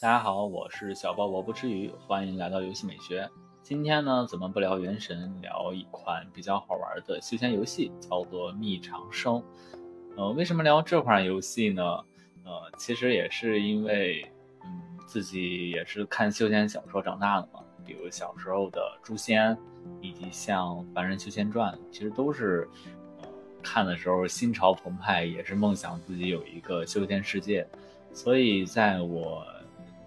大家好，我是小鲍勃不吃鱼，欢迎来到游戏美学。今天呢，咱们不聊原神，聊一款比较好玩的休闲游戏，叫做《秘长生》。呃，为什么聊这款游戏呢？呃，其实也是因为，嗯，自己也是看休闲小说长大的嘛。比如小时候的《诛仙》，以及像《凡人修仙传》，其实都是，呃，看的时候心潮澎湃，也是梦想自己有一个修仙世界。所以在我。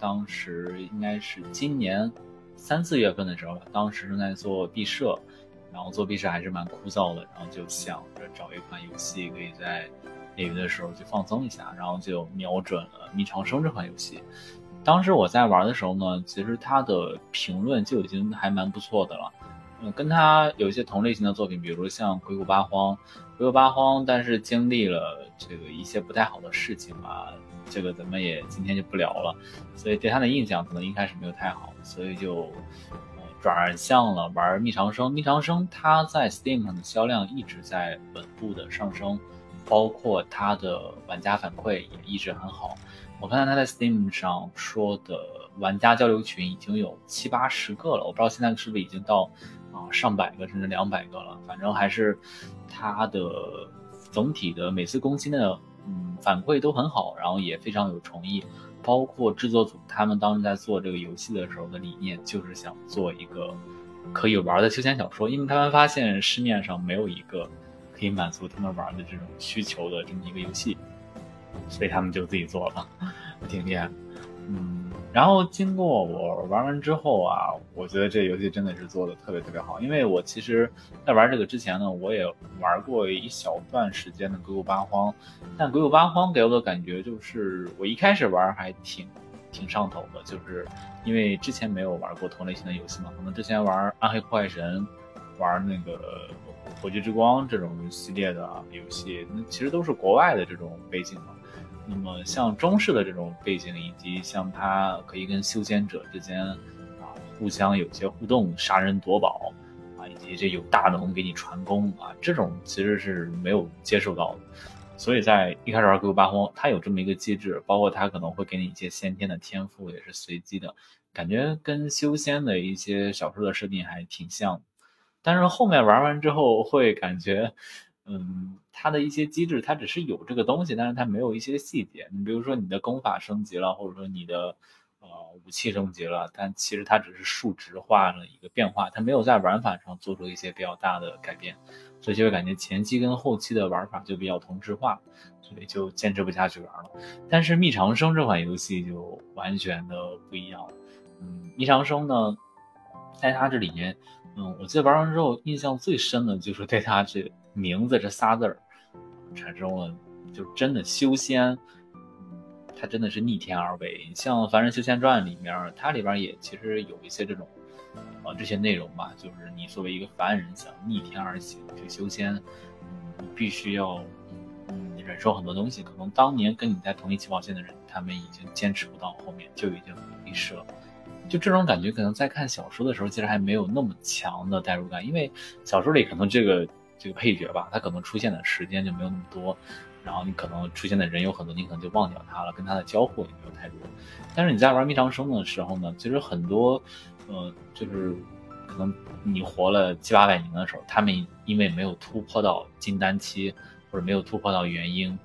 当时应该是今年三四月份的时候吧，当时正在做毕设，然后做毕设还是蛮枯燥的，然后就想着找一款游戏可以在业余的时候去放松一下，然后就瞄准了《迷长生》这款游戏。当时我在玩的时候呢，其实它的评论就已经还蛮不错的了，嗯，跟它有一些同类型的作品，比如像《鬼谷八荒》，《鬼谷八荒》，但是经历了这个一些不太好的事情嘛。这个咱们也今天就不聊了，所以对他的印象可能一开始没有太好，所以就呃转向了玩《蜜长生》。《蜜长生》它在 Steam 上的销量一直在稳步的上升，包括它的玩家反馈也一直很好。我看到他在 Steam 上说的玩家交流群已经有七八十个了，我不知道现在是不是已经到啊上百个甚至两百个了。反正还是它的总体的每次更新的。嗯，反馈都很好，然后也非常有诚意，包括制作组他们当时在做这个游戏的时候的理念，就是想做一个可以玩的休闲小说，因为他们发现市面上没有一个可以满足他们玩的这种需求的这么一个游戏，所以他们就自己做了，挺厉害，嗯。然后经过我玩完之后啊，我觉得这游戏真的是做的特别特别好。因为我其实，在玩这个之前呢，我也玩过一小段时间的《鬼谷八荒》，但《鬼谷八荒》给我的感觉就是，我一开始玩还挺挺上头的，就是因为之前没有玩过同类型的游戏嘛，可能之前玩《暗黑破坏神》、玩那个《火炬之光》这种系列的游戏，那其实都是国外的这种背景嘛。那么像中式的这种背景，以及像它可以跟修仙者之间啊互相有些互动、杀人夺宝啊，以及这有大能给你传功啊，这种其实是没有接受到的。所以在一开始玩《鬼谷八荒》，它有这么一个机制，包括它可能会给你一些先天的天赋，也是随机的，感觉跟修仙的一些小说的设定还挺像。但是后面玩完之后会感觉。嗯，它的一些机制，它只是有这个东西，但是它没有一些细节。你比如说，你的功法升级了，或者说你的呃武器升级了，但其实它只是数值化了一个变化，它没有在玩法上做出一些比较大的改变，所以就会感觉前期跟后期的玩法就比较同质化，所以就坚持不下去玩了。但是《秘长生》这款游戏就完全的不一样。嗯，《秘长生》呢，在它这里面，嗯，我记得玩完之后印象最深的就是对它这。名字这仨字儿，产生了就真的修仙，它真的是逆天而为。像《凡人修仙传》里面，它里边也其实有一些这种，呃，这些内容吧，就是你作为一个凡人想逆天而行去修仙，你必须要忍受很多东西。可能当年跟你在同一起跑线的人，他们已经坚持不到后面就已经离世了。就这种感觉，可能在看小说的时候，其实还没有那么强的代入感，因为小说里可能这个。这个配角吧，他可能出现的时间就没有那么多，然后你可能出现的人有很多，你可能就忘掉他了，跟他的交互也没有太多。但是你在玩《迷长生》的时候呢，其实很多，呃，就是可能你活了七八百年的时候，他们因为没有突破到金丹期，或者没有突破到元婴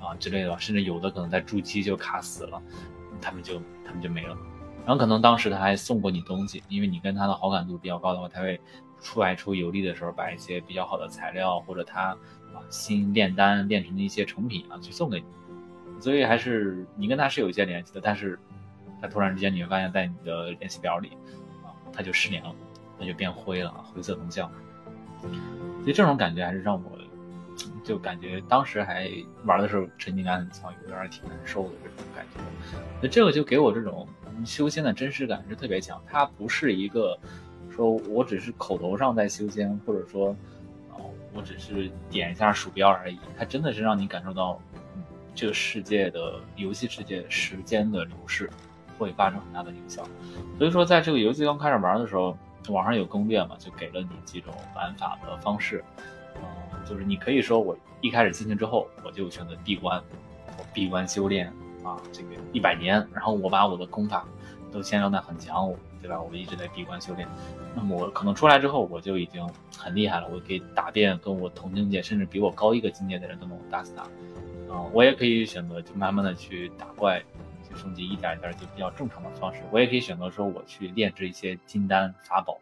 啊之类的，甚至有的可能在筑基就卡死了，他们就他们就没了。然后可能当时他还送过你东西，因为你跟他的好感度比较高的话，他会。出外出游历的时候，把一些比较好的材料或者他啊新炼丹炼成的一些成品啊，去送给你，所以还是你跟他是有一些联系的。但是，他突然之间你会发现在你的联系表里啊，他就失联了，他就变灰了，灰色铜像。所以这种感觉还是让我就感觉当时还玩的时候沉浸感很强，有点挺难受的这种感觉。那这个就给我这种修仙的真实感是特别强，它不是一个。说我只是口头上在修仙，或者说，啊，我只是点一下鼠标而已。它真的是让你感受到，嗯，这个世界的游戏世界时间的流逝会发生很大的影响。所以说，在这个游戏刚开始玩的时候，网上有攻略嘛，就给了你几种玩法的方式。嗯，就是你可以说我一开始进去之后，我就选择闭关，我闭关修炼，啊，这个一百年，然后我把我的功法都先练得很强，对吧？我一直在闭关修炼，那么我可能出来之后我就已经很厉害了，我可以打遍跟我同境界甚至比我高一个境界的人都能打死他，啊，我也可以选择就慢慢的去打怪，去升级，一点一点就比较正常的方式，我也可以选择说我去炼制一些金丹法宝，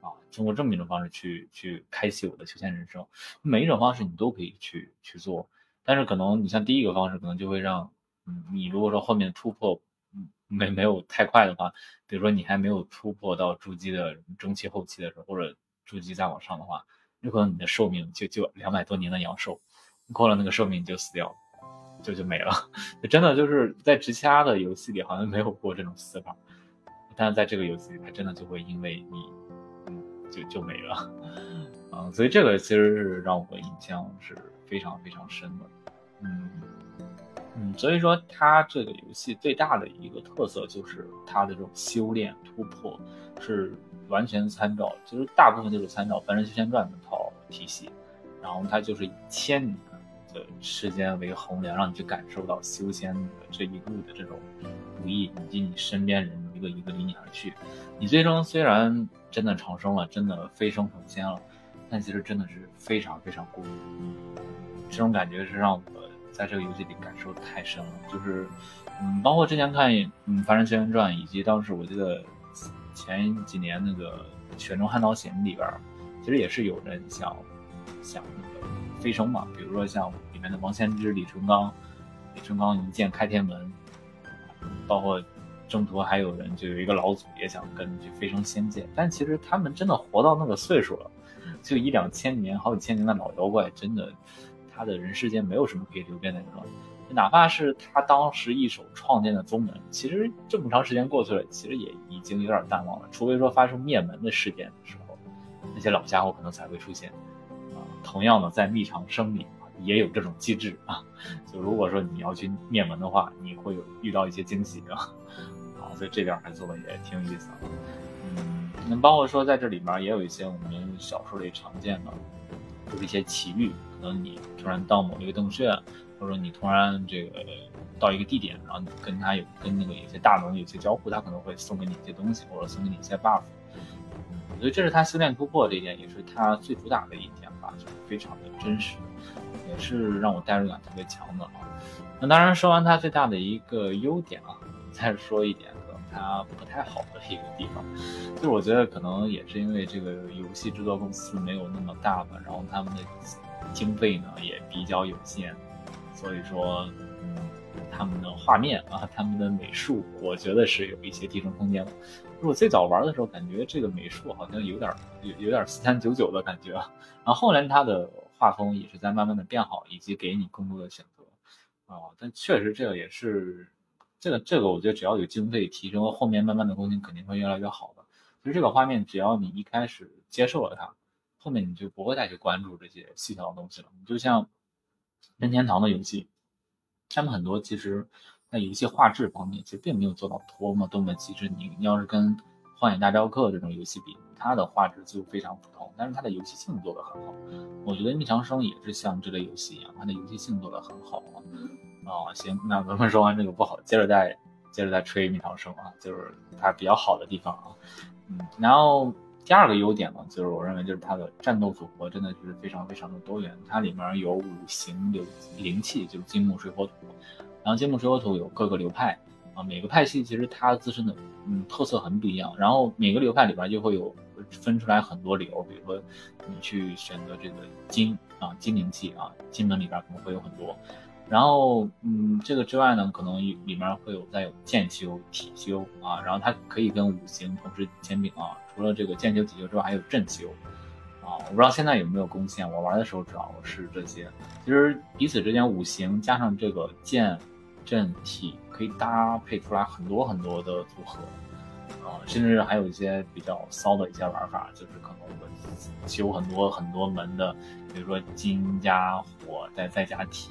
啊，通过这么一种方式去去开启我的修仙人生，每一种方式你都可以去去做。但是可能你像第一个方式，可能就会让，嗯，你如果说后面突破，没没有太快的话，比如说你还没有突破到筑基的中期后期的时候，或者筑基再往上的话，有可能你的寿命就就两百多年的阳寿，过了那个寿命你就死掉了，就就没了。真的就是在其他的游戏里好像没有过这种死法，但是在这个游戏里，它真的就会因为你，嗯，就就没了，嗯，所以这个其实是让我印象是非常非常深的。嗯嗯，所以说它这个游戏最大的一个特色就是它的这种修炼突破是完全参照，其实大部分就是参照《凡人修仙传》那套体系，然后它就是以千年的时间为衡量，让你去感受到修仙的这一路的这种不易，以及你身边人一个一个离你而去。你最终虽然真的长生了，真的飞升成仙了，但其实真的是非常非常孤独。这种感觉是让我。在这个游戏里感受太深了，就是，嗯，包括之前看《嗯凡人修仙传》，以及当时我记得前几年那个《雪中悍刀行》里边，其实也是有人想想那个飞升嘛，比如说像里面的王仙芝、李淳罡，李淳罡一剑开天门，包括中途还有人就有一个老祖也想跟去飞升仙界，但其实他们真的活到那个岁数了，就一两千年、好几千年的老妖怪，真的。他的人世间没有什么可以留恋的了，哪怕是他当时一手创建的宗门，其实这么长时间过去了，其实也已经有点淡忘了。除非说发生灭门的事件的时候，那些老家伙可能才会出现。啊，同样的，在密长生里也有这种机制啊。就如果说你要去灭门的话，你会有遇到一些惊喜啊。啊，所以这点还做的也挺有意思。嗯，那包括说在这里面也有一些我们小说里常见的，就是一些奇遇。可能你突然到某一个洞穴，或者你突然这个到一个地点，然后跟他有跟那个有些大能有些交互，他可能会送给你一些东西，或者送给你一些 buff。嗯，所以这是他修炼突破这一点，也是他最主打的一点吧，就是非常的真实，也是让我代入感特别强的啊。那当然说完他最大的一个优点啊，再说一点。可能他不太好的一个地方，就是我觉得可能也是因为这个游戏制作公司没有那么大吧，然后他们的经费呢也比较有限，所以说，嗯，他们的画面啊，他们的美术，我觉得是有一些提升空间的。我最早玩的时候，感觉这个美术好像有点有有点四三九九的感觉，然后后来它的画风也是在慢慢的变好，以及给你更多的选择啊，但确实这个也是。这个这个，我觉得只要有经费提升，后面慢慢的更新肯定会越来越好的。其实这个画面，只要你一开始接受了它，后面你就不会再去关注这些细小的东西了。你就像任天堂的游戏，他们很多其实在游戏画质方面，其实并没有做到多么多么极致。你你要是跟《荒野大镖客》这种游戏比，它的画质就非常普通，但是它的游戏性做得很好。我觉得《逆长生》也是像这类游戏一样，它的游戏性做得很好。哦，行，那咱们说完这个不好，接着再接着再吹蜜糖生啊，就是它比较好的地方啊，嗯，然后第二个优点呢，就是我认为就是它的战斗组合真的就是非常非常的多元，它里面有五行流灵气，就是金木水火土，然后金木水火土有各个流派啊，每个派系其实它自身的嗯特色很不一样，然后每个流派里边就会有分出来很多流，比如说你去选择这个金啊金灵气啊，金门里边可能会有很多。然后，嗯，这个之外呢，可能里面会有再有剑修、体修啊，然后它可以跟五行同时兼并啊。除了这个剑修、体修之外，还有阵修啊。我不知道现在有没有贡献，我玩的时候主要是这些。其实彼此之间五行加上这个剑、阵、体，可以搭配出来很多很多的组合啊，甚至还有一些比较骚的一些玩法，就是可能会修很多很多门的，比如说金加火，再再加体。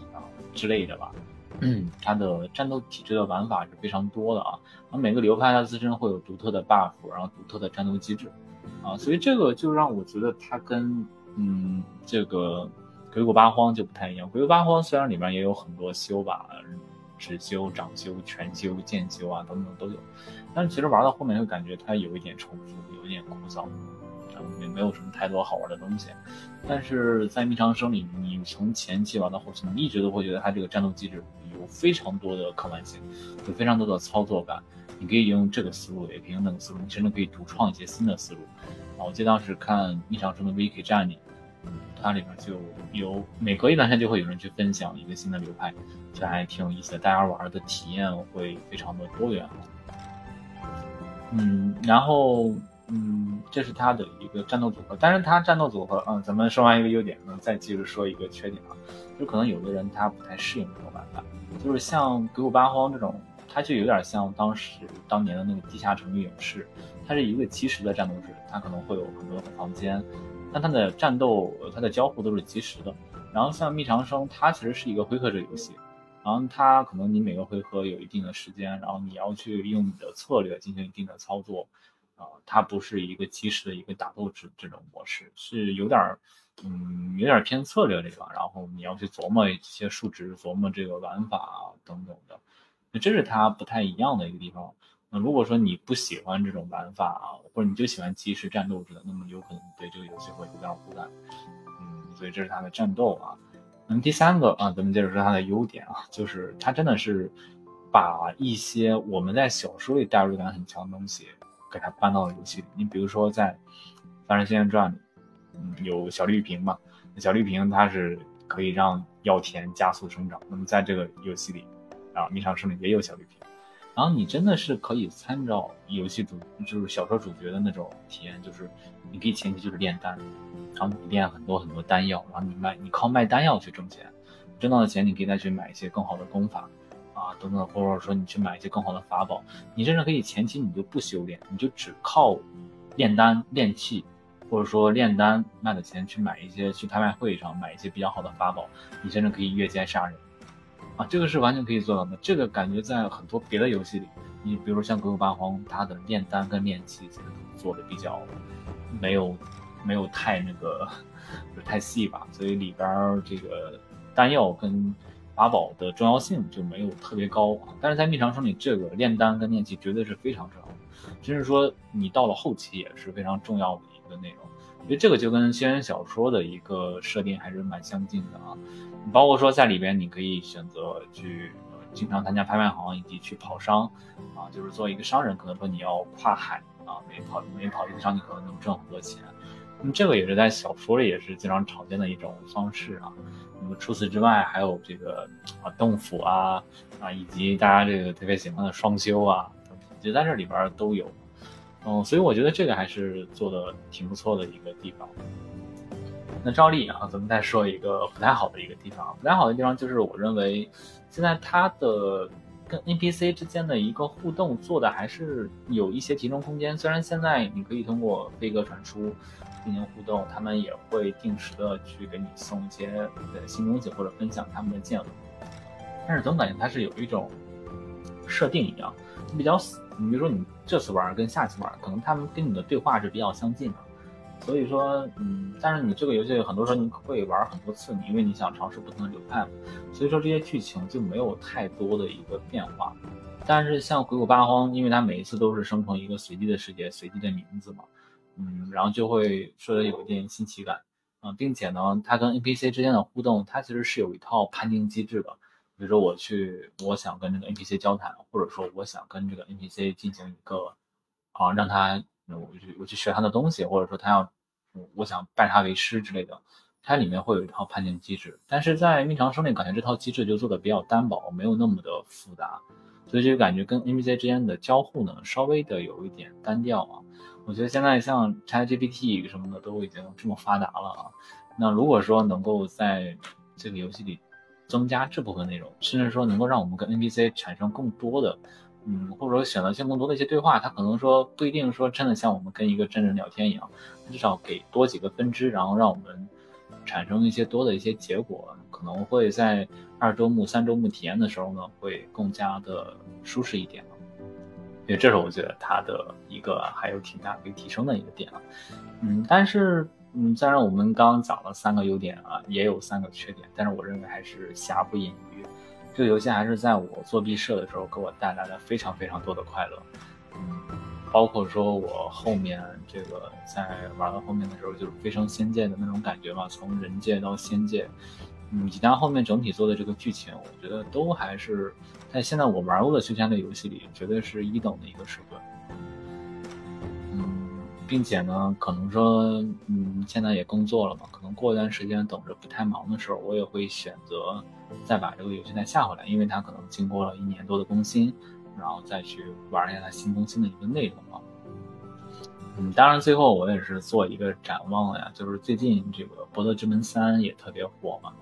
之类的吧，嗯，它的战斗体制的玩法是非常多的啊，每个流派它自身会有独特的 buff，然后独特的战斗机制，啊，所以这个就让我觉得它跟嗯这个鬼谷八荒就不太一样。鬼谷八荒虽然里面也有很多修吧，直修、掌修、全修、剑修啊等等都有。但是其实玩到后面会感觉它有一点重复，有一点枯燥，也没有什么太多好玩的东西。但是在密长生里，你从前期玩到后期，你一直都会觉得它这个战斗机制有非常多的可玩性，有非常多的操作感。你可以用这个思路，也可以用那个思路，你甚至可以独创一些新的思路。啊，我记得当时看密长生的 V K 战里。它里面就有每隔一段时间就会有人去分享一个新的流派，这还挺有意思的。大家玩的体验会非常的多元。嗯，然后嗯，这是它的一个战斗组合。但是它战斗组合，嗯，咱们说完一个优点呢，再接着说一个缺点啊，就可能有的人他不太适应这种玩法，就是像鬼谷八荒这种，它就有点像当时当年的那个地下城与勇士，它是一个即时的战斗制，它可能会有很多的房间。但它的战斗，它的交互都是即时的。然后像《密长生》，它其实是一个回合制游戏，然后它可能你每个回合有一定的时间，然后你要去用你的策略进行一定的操作，啊，它不是一个即时的一个打斗制这种模式，是有点儿，嗯，有点偏策略类吧，然后你要去琢磨一些数值，琢磨这个玩法等等的，那这是它不太一样的一个地方。那如果说你不喜欢这种玩法啊，或者你就喜欢即时战斗制的，那么有可能对这个游戏会有点孤单。嗯，所以这是它的战斗啊。那么第三个啊，咱们接着说它的优点啊，就是它真的是把一些我们在小说里代入感很强的东西给它搬到了游戏里。你比如说在《凡人仙传》里，嗯，有小绿瓶嘛，小绿瓶它是可以让药田加速生长。那么在这个游戏里啊，《迷长生》里也有小绿瓶。然后你真的是可以参照游戏主，就是小说主角的那种体验，就是你可以前期就是炼丹，然后你炼很多很多丹药，然后你卖，你靠卖丹药去挣钱，挣到的钱你可以再去买一些更好的功法，啊等等，或者说你去买一些更好的法宝，你甚至可以前期你就不修炼，你就只靠炼丹炼器，或者说炼丹卖的钱去买一些去拍卖会上买一些比较好的法宝，你甚至可以越阶杀人。啊，这个是完全可以做到的。这个感觉在很多别的游戏里，你比如像《鬼谷八荒》，它的炼丹跟炼器其实做的比较没有没有太那个，不是太细吧，所以里边这个丹药跟法宝的重要性就没有特别高啊。但是在《密长生》里，这个炼丹跟炼器绝对是非常重要的，甚至说你到了后期也是非常重要的一个内容。我觉得这个就跟仙人小说的一个设定还是蛮相近的啊。包括说在里边，你可以选择去经常参加拍卖行，以及去跑商，啊，就是做一个商人，可能说你要跨海啊，每跑每跑一个商，你可能能挣很多钱。那么这个也是在小说里也是经常常见的一种方式啊。那么除此之外，还有这个啊洞府啊啊，以及大家这个特别喜欢的双修啊，就在这里边都有。嗯，所以我觉得这个还是做的挺不错的一个地方。那照例啊，咱们再说一个不太好的一个地方。不太好的地方就是，我认为现在它的跟 NPC 之间的一个互动做的还是有一些提升空间。虽然现在你可以通过飞鸽传书进行互动，他们也会定时的去给你送一些新东西或者分享他们的见闻，但是总感觉它是有一种设定一样，比较死。你比如说你这次玩跟下次玩，可能他们跟你的对话是比较相近的。所以说，嗯，但是你这个游戏很多时候你会玩很多次，你因为你想尝试不同的流派嘛，所以说这些剧情就没有太多的一个变化。但是像《鬼谷八荒》，因为它每一次都是生成一个随机的世界、随机的名字嘛，嗯，然后就会说的有一点新奇感，嗯，并且呢，它跟 NPC 之间的互动，它其实是有一套判定机制的。比如说我去，我想跟这个 NPC 交谈，或者说我想跟这个 NPC 进行一个，啊，让他。我去我去学他的东西，或者说他要，我想拜他为师之类的，它里面会有一套判定机制。但是在《命长生》里，感觉这套机制就做的比较单薄，没有那么的复杂，所以就感觉跟 NPC 之间的交互呢，稍微的有一点单调啊。我觉得现在像 ChatGPT 什么的都已经这么发达了啊，那如果说能够在这个游戏里增加这部分内容，甚至说能够让我们跟 NPC 产生更多的。嗯，或者说选择性更多的一些对话，它可能说不一定说真的像我们跟一个真人聊天一样，至少给多几个分支，然后让我们产生一些多的一些结果，可能会在二周目、三周目体验的时候呢，会更加的舒适一点。因为这是我觉得它的一个还有挺大可以提升的一个点啊。嗯，但是嗯，虽然我们刚刚讲了三个优点啊，也有三个缺点，但是我认为还是瑕不掩瑜。这个游戏还是在我做毕设的时候给我带来了非常非常多的快乐。嗯，包括说我后面这个在玩到后面的时候，就是《飞升仙界》的那种感觉嘛，从人界到仙界，嗯，以及它后面整体做的这个剧情，我觉得都还是在现在我玩过的休闲类游戏里，绝对是一等的一个水准。嗯，并且呢，可能说，嗯，现在也工作了嘛，可能过一段时间等着不太忙的时候，我也会选择再把这个游戏再下回来，因为它可能经过了一年多的更新。然后再去玩一下它新更新的一个内容嘛。嗯，当然最后我也是做一个展望呀，就是最近这个《博德之门三》也特别火嘛，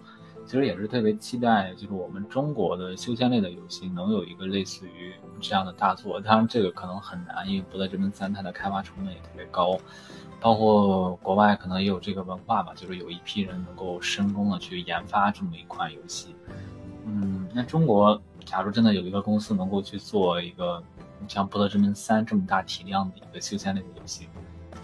其实也是特别期待，就是我们中国的休闲类的游戏能有一个类似于这样的大作。当然这个可能很难，因为《博德之门三》它的开发成本也特别高，包括国外可能也有这个文化吧，就是有一批人能够深耕的去研发这么一款游戏。嗯，那中国。假如真的有一个公司能够去做一个像《博德之门三》这么大体量的一个休闲类的游戏，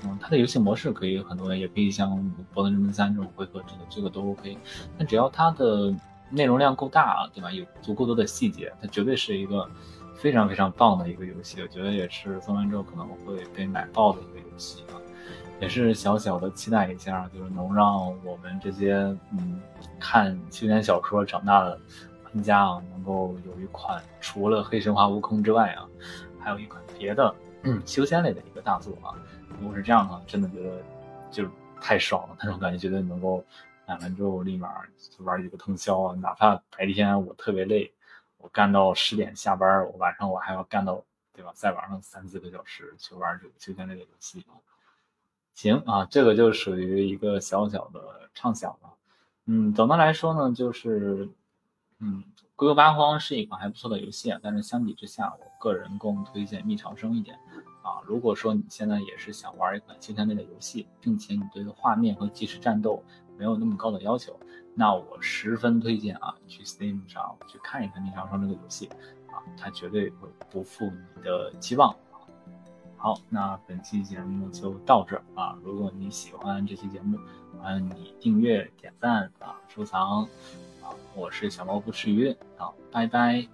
嗯，它的游戏模式可以很多，也可以像《博德之门三》这种回合制的，这个都 OK。但只要它的内容量够大，对吧？有足够多的细节，它绝对是一个非常非常棒的一个游戏。我觉得也是做完之后可能会被买爆的一个游戏啊，也是小小的期待一下，就是能让我们这些嗯看休闲小说长大的。玩家啊，能够有一款除了《黑神话：悟空》之外啊，还有一款别的修仙类的一个大作啊。如果是这样的话，真的觉得就太爽了，那种感觉，觉得能够买完之后立马玩几个通宵啊。哪怕白天我特别累，我干到十点下班，我晚上我还要干到对吧？再玩上三四个小时去玩这个休闲类的游戏。行啊，这个就属于一个小小的畅想了。嗯，总的来说呢，就是。嗯，《鬼谷八荒》是一款还不错的游戏啊，但是相比之下，我个人更推荐《蜜长生》一点啊。如果说你现在也是想玩一款休闲类的游戏，并且你对画面和即时战斗没有那么高的要求，那我十分推荐啊，去 Steam 上去看一看《密长生》这个游戏啊，它绝对会不负你的期望。好，那本期节目就到这啊。如果你喜欢这期节目，欢迎你订阅、点赞啊、收藏。我是小猫不吃鱼，好，拜拜。